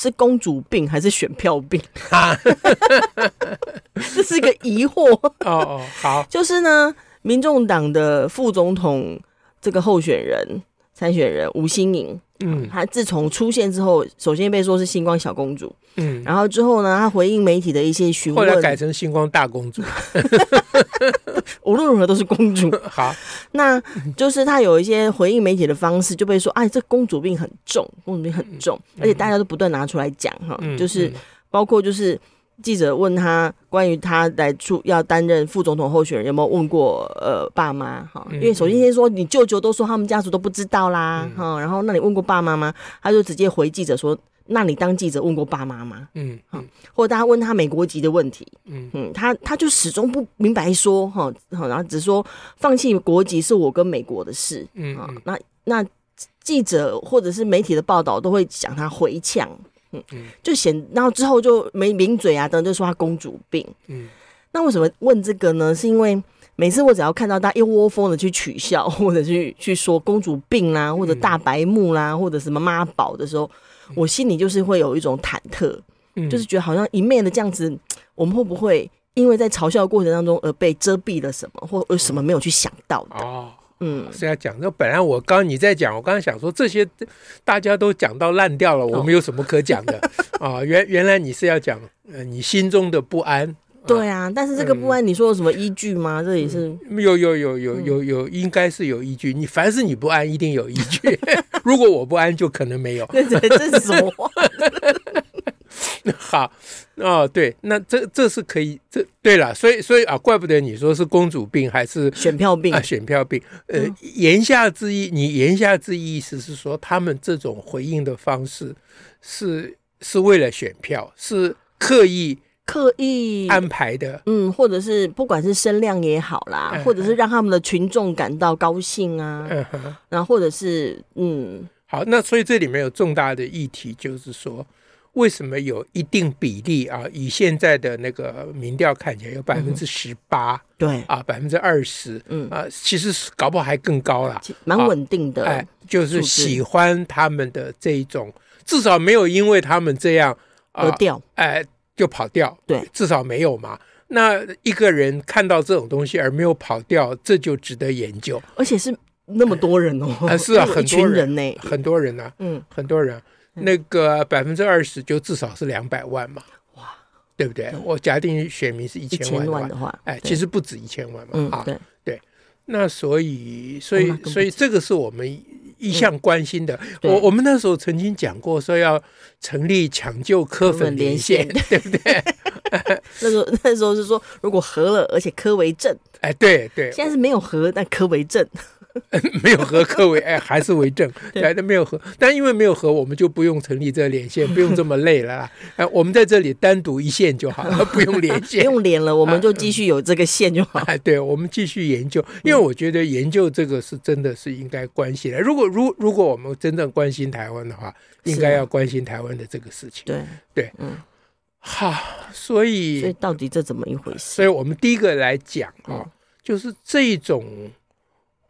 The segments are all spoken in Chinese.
是公主病还是选票病？这是一个疑惑。哦哦，好，就是呢，民众党的副总统这个候选人参选人吴欣盈。嗯，她自从出现之后，首先被说是星光小公主，嗯，然后之后呢，她回应媒体的一些询问，后来改成星光大公主，无论如何都是公主。好，那就是她有一些回应媒体的方式，就被说，哎，这公主病很重，公主病很重，而且大家都不断拿出来讲，哈，就是包括就是。记者问他关于他来出要担任副总统候选人有没有问过呃爸妈哈？因为首先先说你舅舅都说他们家族都不知道啦哈，然后那你问过爸妈吗？他就直接回记者说：那你当记者问过爸妈吗？嗯，或者大家问他美国籍的问题，嗯嗯，他他就始终不明白说哈，然后只说放弃国籍是我跟美国的事，嗯啊，那那记者或者是媒体的报道都会讲他回呛。嗯嗯，就显，然后之后就没抿嘴啊，等等，就说她公主病。嗯，那为什么问这个呢？是因为每次我只要看到她一窝蜂的去取笑，或者去去说公主病啦、啊，或者大白目啦、啊，或者什么妈宝的时候，我心里就是会有一种忐忑，嗯、就是觉得好像一面的这样子，我们会不会因为在嘲笑的过程当中而被遮蔽了什么，或有什么没有去想到的？哦。嗯，是要讲。那本来我刚你在讲，我刚才想说这些大家都讲到烂掉了，我们有什么可讲的 啊、哦？原原来你是要讲呃你心中的不安。对啊，但是这个不安，你说有什么依据吗？嗯、这也是有有有有有有，应该是有依据。你凡是你不安，一定有依据。如果我不安，就可能没有。对对，这是什么话？好哦，对，那这这是可以，这对了，所以所以啊，怪不得你说是公主病还是选票病啊？选票病，呃，嗯、言下之意，你言下之意意思是说，他们这种回应的方式是是为了选票，是刻意刻意安排的，嗯，或者是不管是声量也好啦，嗯、或者是让他们的群众感到高兴啊，嗯、然后或者是嗯，好，那所以这里面有重大的议题，就是说。为什么有一定比例啊？以现在的那个民调看起来有百分之十八，对啊，百分之二十，嗯啊，其实搞不好还更高了，蛮稳定的。哎，就是喜欢他们的这一种，至少没有因为他们这样而掉，哎，就跑掉。对，至少没有嘛。那一个人看到这种东西而没有跑掉，这就值得研究。而且是那么多人哦，啊，是啊，很多人呢，很多人呢，嗯，很多人。那个百分之二十就至少是两百万嘛，哇，对不对？我假定选民是一千万的话，哎，其实不止一千万嘛，啊，对，那所以，所以，所以这个是我们一向关心的。我我们那时候曾经讲过，说要成立抢救科粉连线，对不对？那时候 那时候是说，如果合了，而且科为正，哎，对对，现在是没有合，但科为正。没有和柯为哎，还是为正，对，那没有和，但因为没有和，我们就不用成立这个连线，不用这么累了啦。哎，我们在这里单独一线就好了，不用连线，不用连了，我们就继续有这个线就好。哎，对，我们继续研究，因为我觉得研究这个是真的是应该关心的。如果如如果我们真正关心台湾的话，应该要关心台湾的这个事情。对对，嗯，好，所以所以到底这怎么一回事？所以我们第一个来讲啊，就是这种。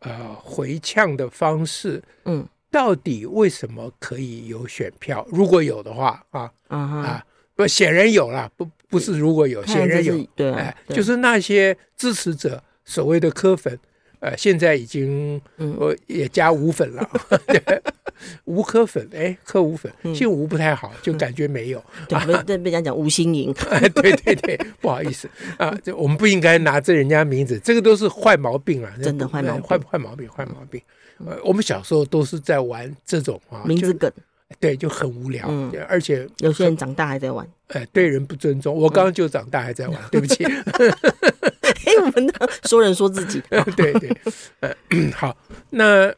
呃，回呛的方式，嗯，到底为什么可以有选票？如果有的话，啊，啊，啊，不，显然有了，不，不是如果有，显然有，对，哎，就是那些支持者，所谓的科粉，呃，现在已经，我也加吴粉了。嗯吴科粉，哎，科吴粉，姓吴不太好，就感觉没有。对，被被人家讲吴心莹。哎，对对对，不好意思啊，这我们不应该拿这人家名字，这个都是坏毛病啊，真的坏毛病，坏坏毛病，坏毛病。呃，我们小时候都是在玩这种啊，名字梗，对，就很无聊，而且有些人长大还在玩，哎，对人不尊重。我刚刚就长大还在玩，对不起。哎，我们说人说自己，对对，好，那。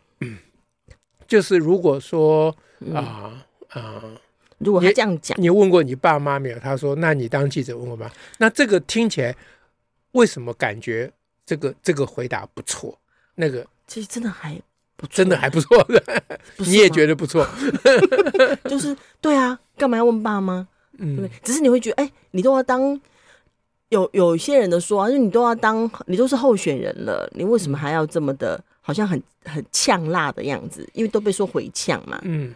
就是如果说啊啊，如果他这样讲，你问过你爸妈没有？他说：“那你当记者问过吗？”那这个听起来，为什么感觉这个这个回答不错？那个其实真的还不，真的还不错的，你也觉得不错？就是对啊，干嘛要问爸妈？嗯，对，只是你会觉得，哎，你都要当有有一些人的说啊，就你都要当，你都是候选人了，你为什么还要这么的，好像很很呛辣的样子？因为都被说回呛嘛。嗯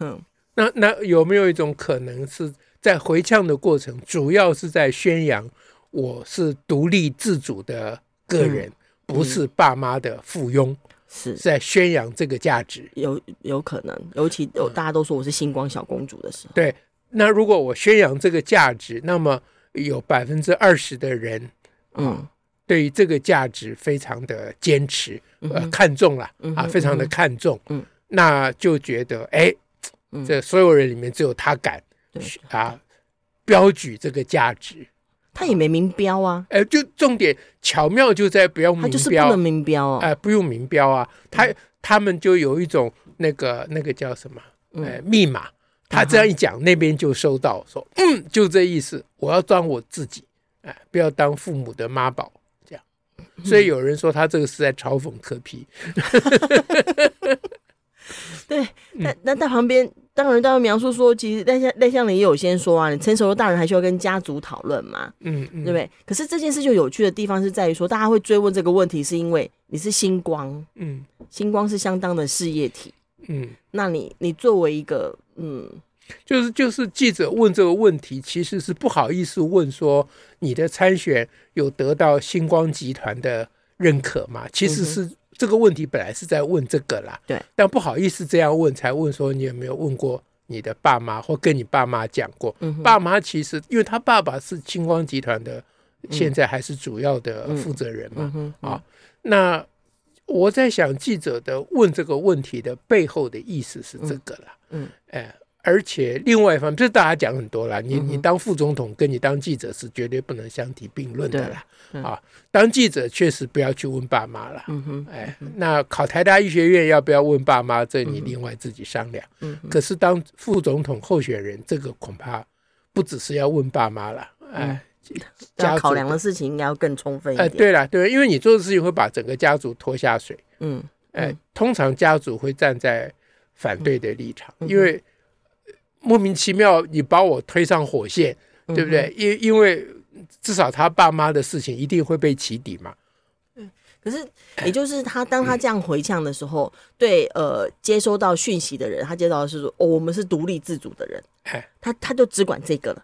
嗯。那那有没有一种可能是在回呛的过程，主要是在宣扬我是独立自主的个人，嗯、不是爸妈的附庸，是、嗯、在宣扬这个价值？有有可能，尤其有大家都说我是星光小公主的时候。对，那如果我宣扬这个价值，那么有百分之二十的人，嗯，对于这个价值非常的坚持，嗯、呃，看重了、嗯、啊，非常的看重，嗯，那就觉得哎。这所有人里面只有他敢，啊，标举这个价值，他也没明标啊。哎，就重点巧妙就在不要明标，他就是不能明标哎，不用明标啊。他他们就有一种那个那个叫什么？哎，密码。他这样一讲，那边就收到，说嗯，就这意思。我要当我自己，哎，不要当父母的妈宝，这样。所以有人说他这个是在嘲讽柯皮。对，那那在旁边。当然，当然描述说，其实赖向赖香伶也有先说啊，你成熟的大人还需要跟家族讨论嘛，嗯，嗯，对不对？可是这件事就有趣的地方是在于说，大家会追问这个问题，是因为你是星光，嗯，星光是相当的事业体，嗯，那你你作为一个，嗯，就是就是记者问这个问题，其实是不好意思问说你的参选有得到星光集团的认可吗？其实是。嗯这个问题本来是在问这个啦，对，但不好意思这样问，才问说你有没有问过你的爸妈，或跟你爸妈讲过？嗯、爸妈其实因为他爸爸是星光集团的，现在还是主要的负责人嘛，啊，那我在想记者的问这个问题的背后的意思是这个了，嗯，哎。而且另外一方面，这大家讲很多了。你你当副总统，跟你当记者是绝对不能相提并论的啦。啊，当记者确实不要去问爸妈了。嗯哼，哎，那考台大医学院要不要问爸妈？这你另外自己商量。嗯，可是当副总统候选人，这个恐怕不只是要问爸妈了。哎，要考量的事情应该要更充分一点。哎，对了，对，因为你做的事情会把整个家族拖下水。嗯，哎，通常家族会站在反对的立场，因为。莫名其妙，你把我推上火线，对不对？因、嗯、因为至少他爸妈的事情一定会被起底嘛。嗯，可是也就是他当他这样回呛的时候，嗯、对呃接收到讯息的人，他接到的是说、哦、我们是独立自主的人，哎，他他就只管这个了，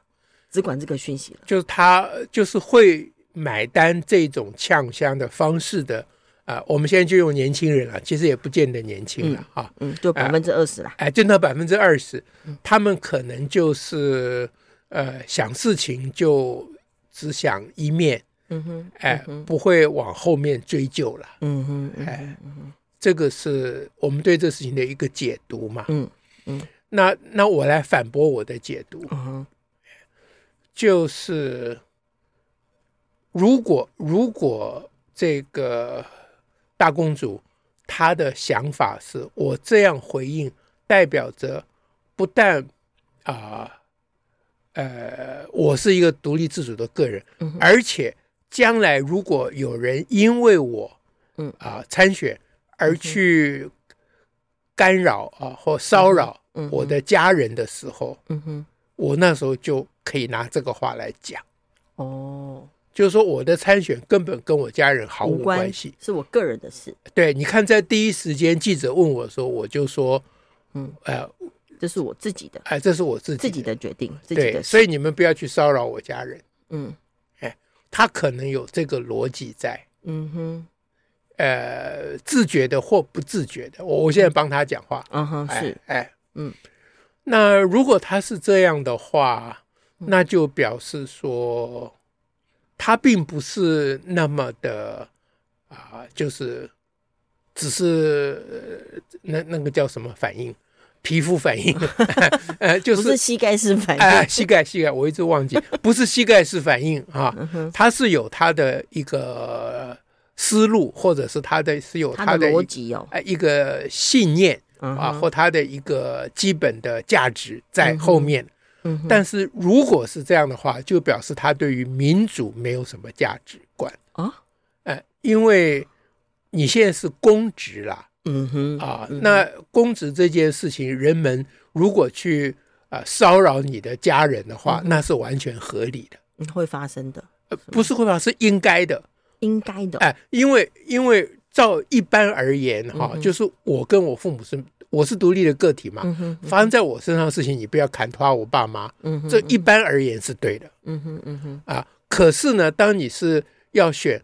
只管这个讯息了，就是他就是会买单这种呛香的方式的。啊，我们现在就用年轻人了，其实也不见得年轻了啊，嗯，就百分之二十了，哎，就那百分之二十，他们可能就是呃想事情就只想一面，嗯哼，哎，不会往后面追究了，嗯哼，哎，这个是我们对这事情的一个解读嘛，嗯嗯，那那我来反驳我的解读，嗯，就是如果如果这个。大公主，她的想法是我这样回应，代表着不但啊，呃，我是一个独立自主的个人，而且将来如果有人因为我，嗯啊参选而去干扰啊或骚扰我的家人的时候，嗯哼，我那时候就可以拿这个话来讲，哦。就是说，我的参选根本跟我家人毫无关系，是我个人的事。对，你看，在第一时间记者问我说，我就说，嗯，呃，这是我自己的，哎，这是我自己自己的决定，自己的对，所以你们不要去骚扰我家人。嗯，哎，他可能有这个逻辑在，嗯哼，呃，自觉的或不自觉的，我我现在帮他讲话，嗯。哼，是，哎，嗯，那如果他是这样的话，那就表示说。他并不是那么的啊，就是只是那那个叫什么反应，皮肤反应，呃，就是不是膝盖式反应，哎，膝盖膝盖，我一直忘记，不是膝盖式反应啊，他是有他的一个思路，或者是他的是有他的逻辑哦，哎，一个信念啊，或他的一个基本的价值在后面。但是如果是这样的话，就表示他对于民主没有什么价值观啊。哎，因为你现在是公职啦，嗯哼啊，那公职这件事情，人们如果去啊骚扰你的家人的话，那是完全合理的，会发生的。呃不是会发生，是应该的，应该的。哎，因为因为照一般而言哈，就是我跟我父母是。我是独立的个体嘛，嗯嗯、发生在我身上的事情，你不要砍拖我爸妈。嗯、哼这一般而言是对的。嗯哼嗯哼啊，可是呢，当你是要选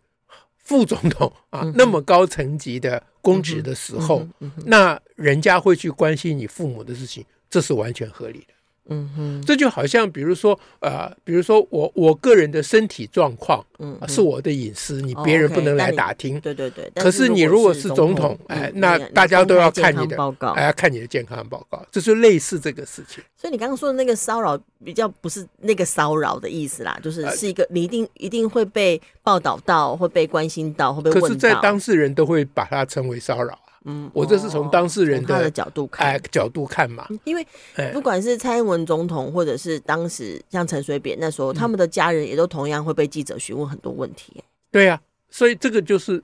副总统 啊，嗯、那么高层级的公职的时候，那人家会去关心你父母的事情，这是完全合理的。嗯哼，这就好像比如说，呃，比如说我我个人的身体状况，嗯，是我的隐私，你别人不能来打听。对对对。可是你如果是总统，哎，那大家都要看你的报告，哎，要看你的健康报告，这是类似这个事情。所以你刚刚说的那个骚扰，比较不是那个骚扰的意思啦，就是是一个你一定一定会被报道到，会被关心到，会被问到。可是，在当事人都会把它称为骚扰。嗯，我这是从当事人的、角度看，哎，角度看嘛。因为不管是蔡英文总统，或者是当时像陈水扁那时候，他们的家人也都同样会被记者询问很多问题。对呀，所以这个就是，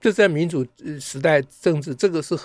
就在民主时代政治，这个是。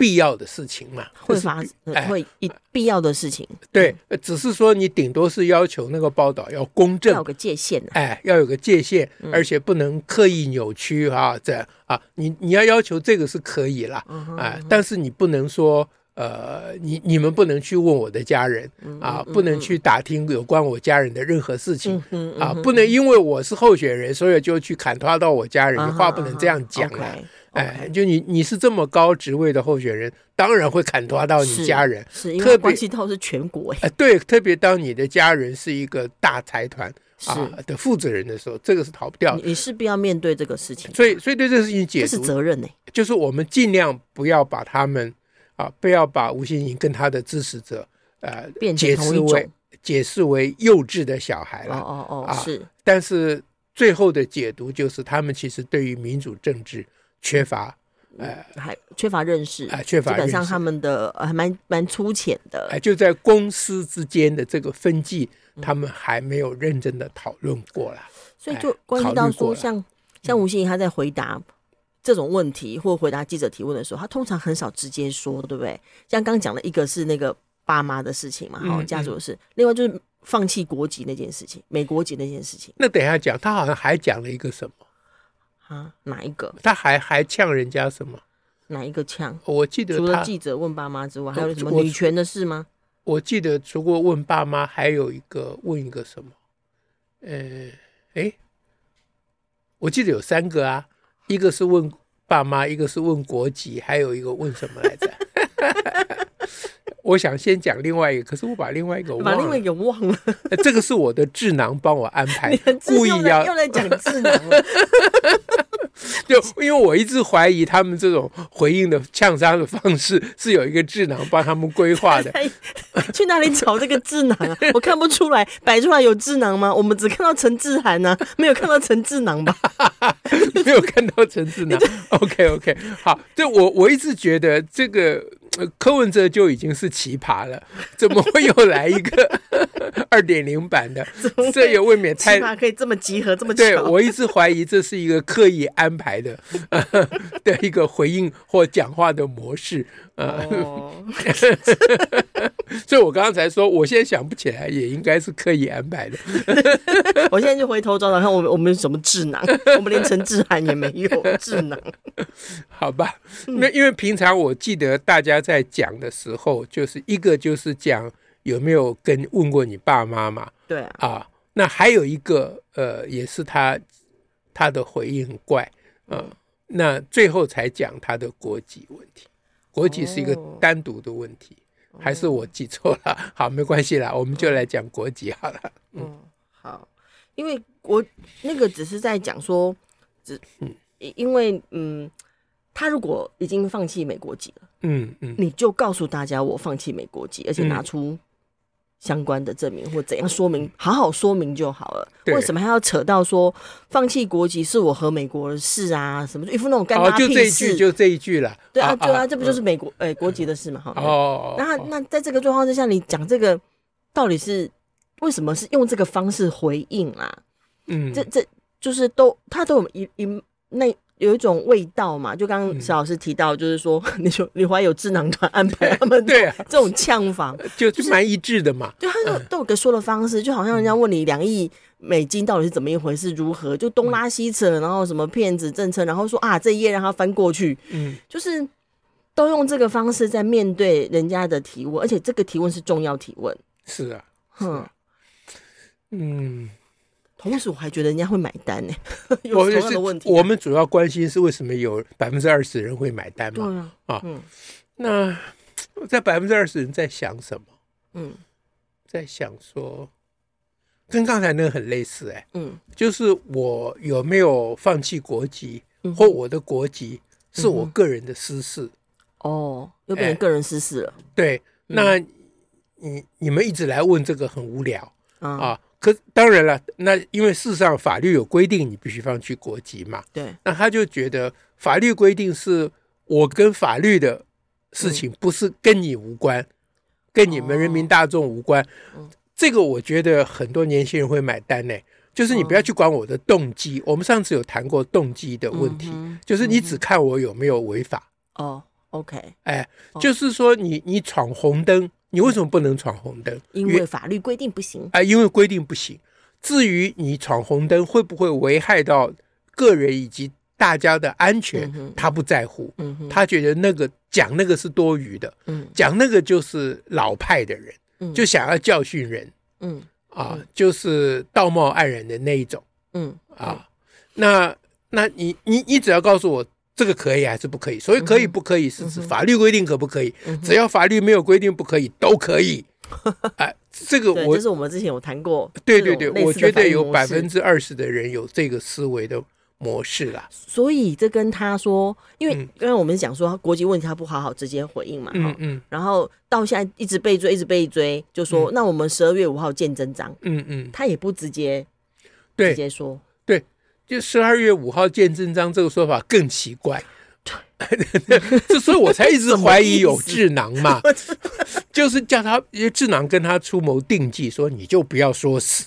必要的事情嘛，会发生，会一必要的事情。对，只是说你顶多是要求那个报道要公正，要有个界限，哎，要有个界限，而且不能刻意扭曲啊，这样啊，你你要要求这个是可以啦，啊，但是你不能说，呃，你你们不能去问我的家人啊，不能去打听有关我家人的任何事情啊，不能因为我是候选人，所以就去砍他到我家人，你话不能这样讲了。哎，就你你是这么高职位的候选人，当然会砍拖到你家人，是，是因为关系到是全国哎。对，特别当你的家人是一个大财团啊的负责人的时候，这个是逃不掉的。你势必要面对这个事情，所以所以对这个事情解读是责任呢，就是我们尽量不要把他们啊，不要把吴欣颖跟他的支持者呃解释为解释为幼稚的小孩了。哦哦哦，是。但是最后的解读就是，他们其实对于民主政治。缺乏，呃，还缺乏认识，哎，缺乏，基本上他们的呃还蛮蛮粗浅的，哎，就在公司之间的这个分际，他们还没有认真的讨论过了，所以就关系到说，像像吴欣怡他在回答这种问题或回答记者提问的时候，他通常很少直接说，对不对？像刚刚讲的一个是那个爸妈的事情嘛，好，家族的事，另外就是放弃国籍那件事情，美国籍那件事情。那等一下讲，他好像还讲了一个什么？啊，哪一个？他还还呛人家什么？哪一个呛？我记得除了记者问爸妈之外，还有什么女权的事吗？我，我记得除过问爸妈，还有一个问一个什么？呃，哎，我记得有三个啊，一个是问爸妈，一个是问国籍，还有一个问什么来着？我想先讲另外一个，可是我把另外一个忘了，把另外一个忘了。这个是我的智囊帮我安排，故意要又来讲智囊了。就因为我一直怀疑他们这种回应的呛杀的方式是有一个智囊帮他们规划的。去哪里找这个智囊啊？我看不出来，摆出来有智囊吗？我们只看到陈志涵呢，没有看到陈智囊吧？没有看到陈智囊。OK OK，好，就我我一直觉得这个。柯文哲就已经是奇葩了，怎么会又来一个 二点零版的？这也未免太奇葩，可以这么集合这么对，我一直怀疑这是一个刻意安排的 的一个回应或讲话的模式。哦，所以我刚刚才说，我现在想不起来，也应该是刻意安排的。我现在就回头找找看，我们我们什么智囊？我们连陈志涵也没有智囊。好吧，那因为平常我记得大家在讲的时候，就是一个就是讲有没有跟问过你爸妈嘛？对啊，啊，那还有一个呃，也是他他的回应很怪，嗯，那最后才讲他的国籍问题。国籍是一个单独的问题，哦、还是我记错了？好，没关系啦，我们就来讲国籍好了。嗯，嗯，好，因为我那个只是在讲说，只嗯，因为嗯，他如果已经放弃美国籍了，嗯嗯，嗯你就告诉大家我放弃美国籍，而且拿出相关的证明或怎样说明，好好说明就好了。为什么还要扯到说放弃国籍是我和美国的事啊？什么一副那种干妈屁事？就这一句了。对啊，对啊，这不就是美国诶国籍的事嘛？哈。哦。那那在这个状况之下，你讲这个到底是为什么是用这个方式回应啊？嗯，这这就是都他都有一一那。有一种味道嘛，就刚刚石老师提到，就是说，你说李怀有智囊团安排他们 对这种呛房，就就蛮一致的嘛。就他说都有个说的方式，就好像人家问你两亿美金到底是怎么一回事，如何就东拉西扯，然后什么骗子政策，然后说啊这一页让他翻过去，嗯，就是都用这个方式在面对人家的提问，而且这个提问是重要提问。是啊，哼，嗯。同时，我还觉得人家会买单呢。有同样的问题，我们主要关心是为什么有百分之二十人会买单嘛？啊，嗯，那在百分之二十人在想什么？嗯，在想说，跟刚才那个很类似哎，嗯，就是我有没有放弃国籍，或我的国籍是我个人的私事？哦，又变成个人私事了。对，那你你们一直来问这个很无聊啊。可当然了，那因为事实上法律有规定，你必须放弃国籍嘛。对。那他就觉得法律规定是我跟法律的事情，不是跟你无关，嗯、跟你们人民大众无关。哦、这个我觉得很多年轻人会买单呢。就是你不要去管我的动机。哦、我们上次有谈过动机的问题，嗯、就是你只看我有没有违法。哦，OK。哎，就是说你你闯红灯。你为什么不能闯红灯？因为法律规定不行。哎，因为规定不行。至于你闯红灯会不会危害到个人以及大家的安全，他不在乎。他觉得那个讲那个是多余的。讲那个就是老派的人，就想要教训人。嗯，啊，就是道貌岸然的那一种。嗯，啊，那那你你你只要告诉我。这个可以还是不可以？所以可以不可以是指法律规定可不可以？只要法律没有规定不可以，都可以。哎，这个我就是我们之前有谈过。对对对，我觉得有百分之二十的人有这个思维的模式啦。所以这跟他说，因为因为我们讲说国籍问题，他不好好直接回应嘛。嗯嗯。然后到现在一直被追，一直被追，就说那我们十二月五号见真章。嗯嗯。他也不直接直接说。就十二月五号见真章这个说法更奇怪，这 所以我才一直怀疑有智囊嘛，就是叫他因为智囊跟他出谋定计，说你就不要说死。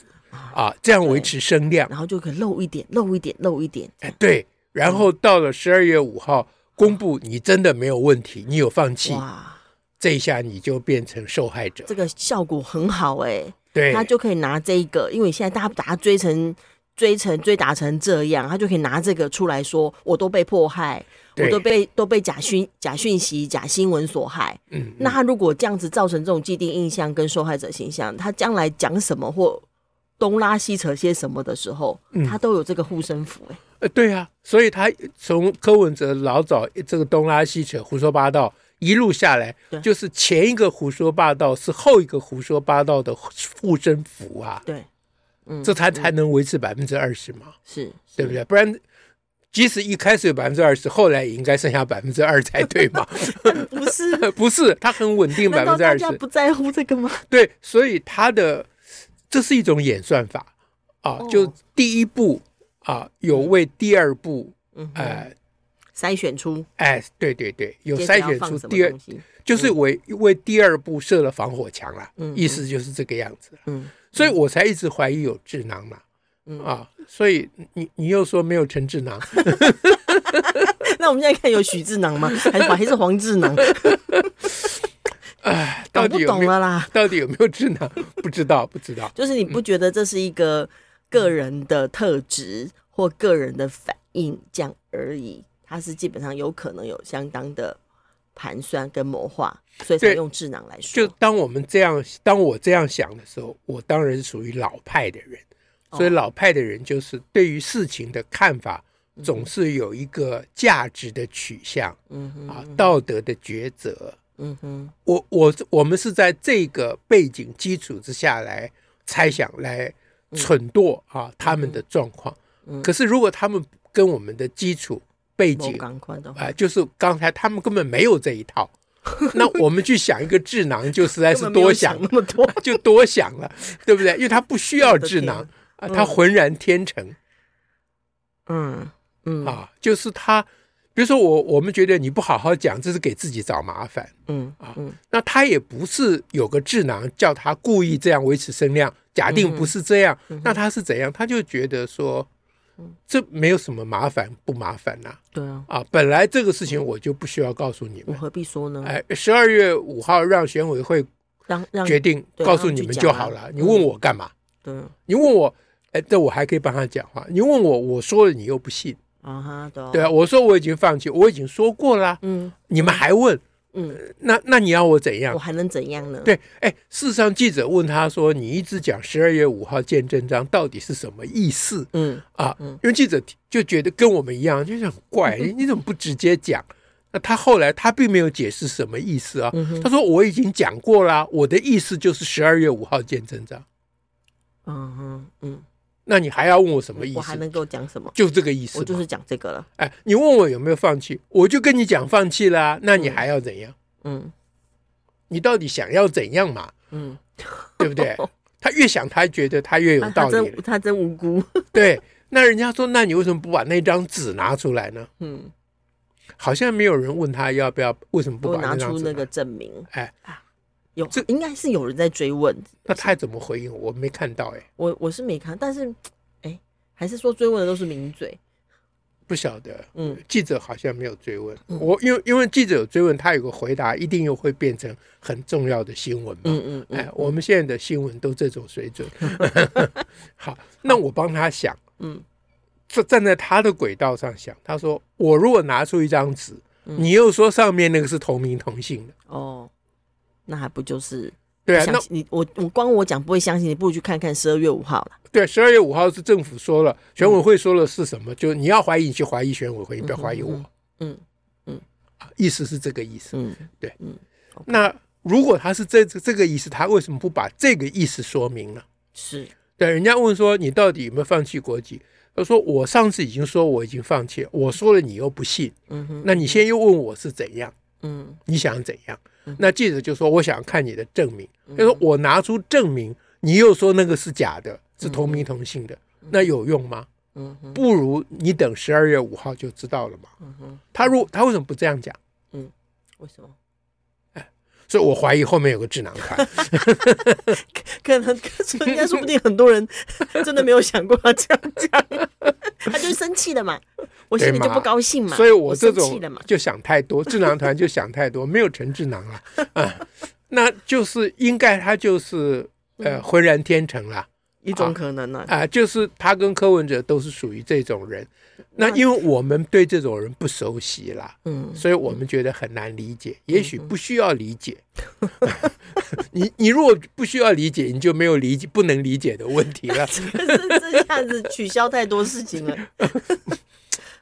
啊，这样维持声量，然后就可以漏一点，漏一点，漏一点。哎，对，然后到了十二月五号公布，你真的没有问题，你有放弃，哇，这一下你就变成受害者，这个效果很好哎，对，他就可以拿这个，因为现在大家把他追成。追成追打成这样，他就可以拿这个出来说，我都被迫害，我都被都被假讯假讯息、假新闻所害。嗯，嗯，那他如果这样子造成这种既定印象跟受害者形象，他将来讲什么或东拉西扯些什么的时候，嗯、他都有这个护身符。哎，呃，对啊，所以他从柯文哲老早这个东拉西扯、胡说八道一路下来，就是前一个胡说八道是后一个胡说八道的护身符啊。对。嗯，这才才能维持百分之二十嘛，是对不对？不然，即使一开始有百分之二十，后来也应该剩下百分之二才 对嘛？不是，不是，它很稳定百分之二十。大家不在乎这个吗？对，所以它的这是一种演算法啊，就第一步啊，有为第二步，呃，筛选出，哎，对对对，有筛选出第二，就是为为第二步设了防火墙了，意思就是这个样子，嗯。所以我才一直怀疑有智囊嘛，嗯啊，所以你你又说没有陈智囊，那我们现在看有许智囊吗？还是还是黄智囊？哎，到底有有懂了啦？到底有没有智囊？不知道，不知道。就是你不觉得这是一个个人的特质或个人的反应这样而已？它是基本上有可能有相当的。盘算跟谋划，所以才用智囊来说。就当我们这样，当我这样想的时候，我当然是属于老派的人。所以老派的人就是对于事情的看法，总是有一个价值的取向，嗯哼，啊，道德的抉择，嗯哼。我我我们是在这个背景基础之下来猜想、来忖度啊他们的状况。可是如果他们跟我们的基础，背景啊、呃，就是刚才他们根本没有这一套 那我们去想一个智囊，就实在是多想那么多，就多想了，对不对？因为他不需要智囊啊，他浑然天成。嗯嗯啊，就是他，比如说我，我们觉得你不好好讲，这是给自己找麻烦。嗯啊，那他也不是有个智囊叫他故意这样维持声量。假定不是这样，那他是怎样？他就觉得说。这没有什么麻烦不麻烦呐？对啊，啊，本来这个事情我就不需要告诉你们，我何必说呢？哎，十二月五号让选委会让决定告诉你们就好了。你问我干嘛？对，你问我，哎，这我还可以帮他讲话。你问我，我说了你又不信啊哈，对啊，我说我已经放弃，我已经说过了。嗯，你们还问？嗯，那那你要我怎样？我还能怎样呢？对，哎，事实上记者问他说：“你一直讲十二月五号见真章，到底是什么意思？”嗯啊，因为记者就觉得跟我们一样，就是很怪，你怎么不直接讲？那他后来他并没有解释什么意思啊。他说：“我已经讲过了，我的意思就是十二月五号见真章。”嗯哼，嗯。那你还要问我什么意思？我还能够讲什么？就这个意思。我就是讲这个了。哎，你问我有没有放弃，我就跟你讲放弃了。那你还要怎样？嗯。你到底想要怎样嘛？嗯，对不对？他越想，他觉得他越有道理。他真，他真无辜。对，那人家说，那你为什么不把那张纸拿出来呢？嗯，好像没有人问他要不要，为什么不把那拿出那个证明？哎，有，这应该是有人在追问。那他怎么回应？我没看到。哎，我我是没看，但是，哎，还是说追问的都是名嘴。不晓得，嗯，记者好像没有追问。我，因为因为记者有追问，他有个回答，一定又会变成很重要的新闻嘛，嗯嗯，哎，我们现在的新闻都这种水准，好，那我帮他想，嗯，站站在他的轨道上想，他说，我如果拿出一张纸，你又说上面那个是同名同姓的，哦，那还不就是？对啊，那你我我光我讲不会相信，你不如去看看十二月五号了。对，十二月五号是政府说了，选委会说了是什么？就你要怀疑，你去怀疑选委会，你不要怀疑我。嗯嗯，意思是这个意思。嗯，对，嗯。那如果他是这这个意思，他为什么不把这个意思说明呢？是对，人家问说你到底有没有放弃国籍？他说我上次已经说我已经放弃了，我说了你又不信。嗯哼，那你现在又问我是怎样？嗯，你想怎样？那记者就说：“我想看你的证明。”他说：“我拿出证明，你又说那个是假的，是同名同姓的，那有用吗？嗯，不如你等十二月五号就知道了嘛。他如他为什么不这样讲？嗯，为什么？哎，所以我怀疑后面有个智囊团。可能，应该说不定很多人 真的没有想过要这样讲，他就生气了嘛。”我心里就不高兴嘛，所以我这种就想太多，智囊团就想太多，没有成智囊了啊，那就是应该他就是呃浑然天成了，一种可能呢啊，就是他跟柯文哲都是属于这种人，那因为我们对这种人不熟悉啦，嗯，所以我们觉得很难理解，也许不需要理解，你你如果不需要理解，你就没有理解不能理解的问题了，可是这下子取消太多事情了。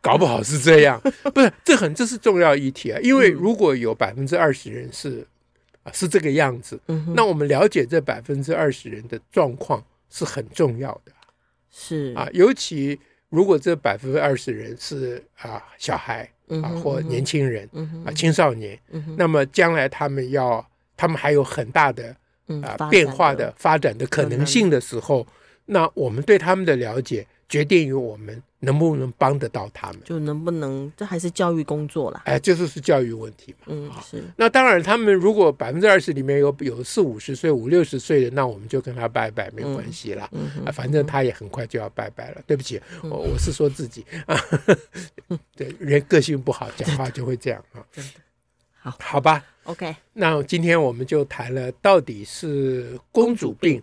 搞不好是这样，不是这很这是重要议题啊！因为如果有百分之二十人是啊是这个样子，那我们了解这百分之二十人的状况是很重要的。是。啊，尤其如果这百分之二十人是啊小孩啊或年轻人啊青少年，那么将来他们要他们还有很大的啊变化的发展的可能性的时候，那我们对他们的了解决定于我们。能不能帮得到他们？就能不能，这还是教育工作啦。哎，这就是教育问题嘛。嗯，是。那当然，他们如果百分之二十里面有有四五十岁、五六十岁的，那我们就跟他拜拜，没关系啦。嗯啊，反正他也很快就要拜拜了。对不起，我我是说自己啊。对，人个性不好，讲话就会这样啊。真的。好，好吧。OK。那今天我们就谈了，到底是公主病。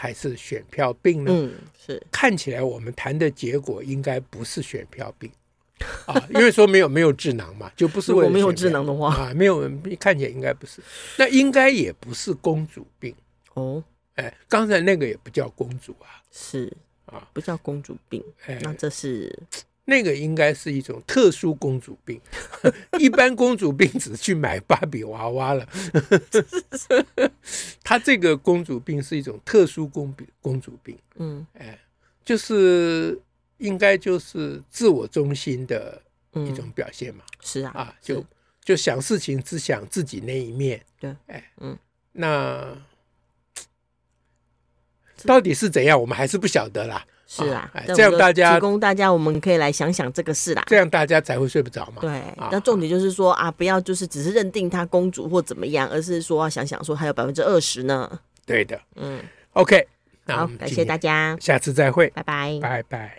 还是选票病呢？嗯，是看起来我们谈的结果应该不是选票病 啊，因为说没有没有智囊嘛，就不是为了。没有智囊的话啊，没有看起来应该不是，那应该也不是公主病哦。哎，刚才那个也不叫公主啊，是啊，不叫公主病。哎，那这是。那个应该是一种特殊公主病，一般公主病只去买芭比娃娃了。他这个公主病是一种特殊公公主病，嗯，哎，就是应该就是自我中心的一种表现嘛。是啊，啊，就就想事情只想自己那一面。对，哎，嗯，那到底是怎样，我们还是不晓得啦。是啊，这样大家提供大家，我们可以来想想这个事啦。这样大家才会睡不着嘛。对，那重点就是说啊，不要就是只是认定她公主或怎么样，而是说要想想说还有百分之二十呢。对的，嗯，OK，好，感谢大家，下次再会，拜拜，拜拜。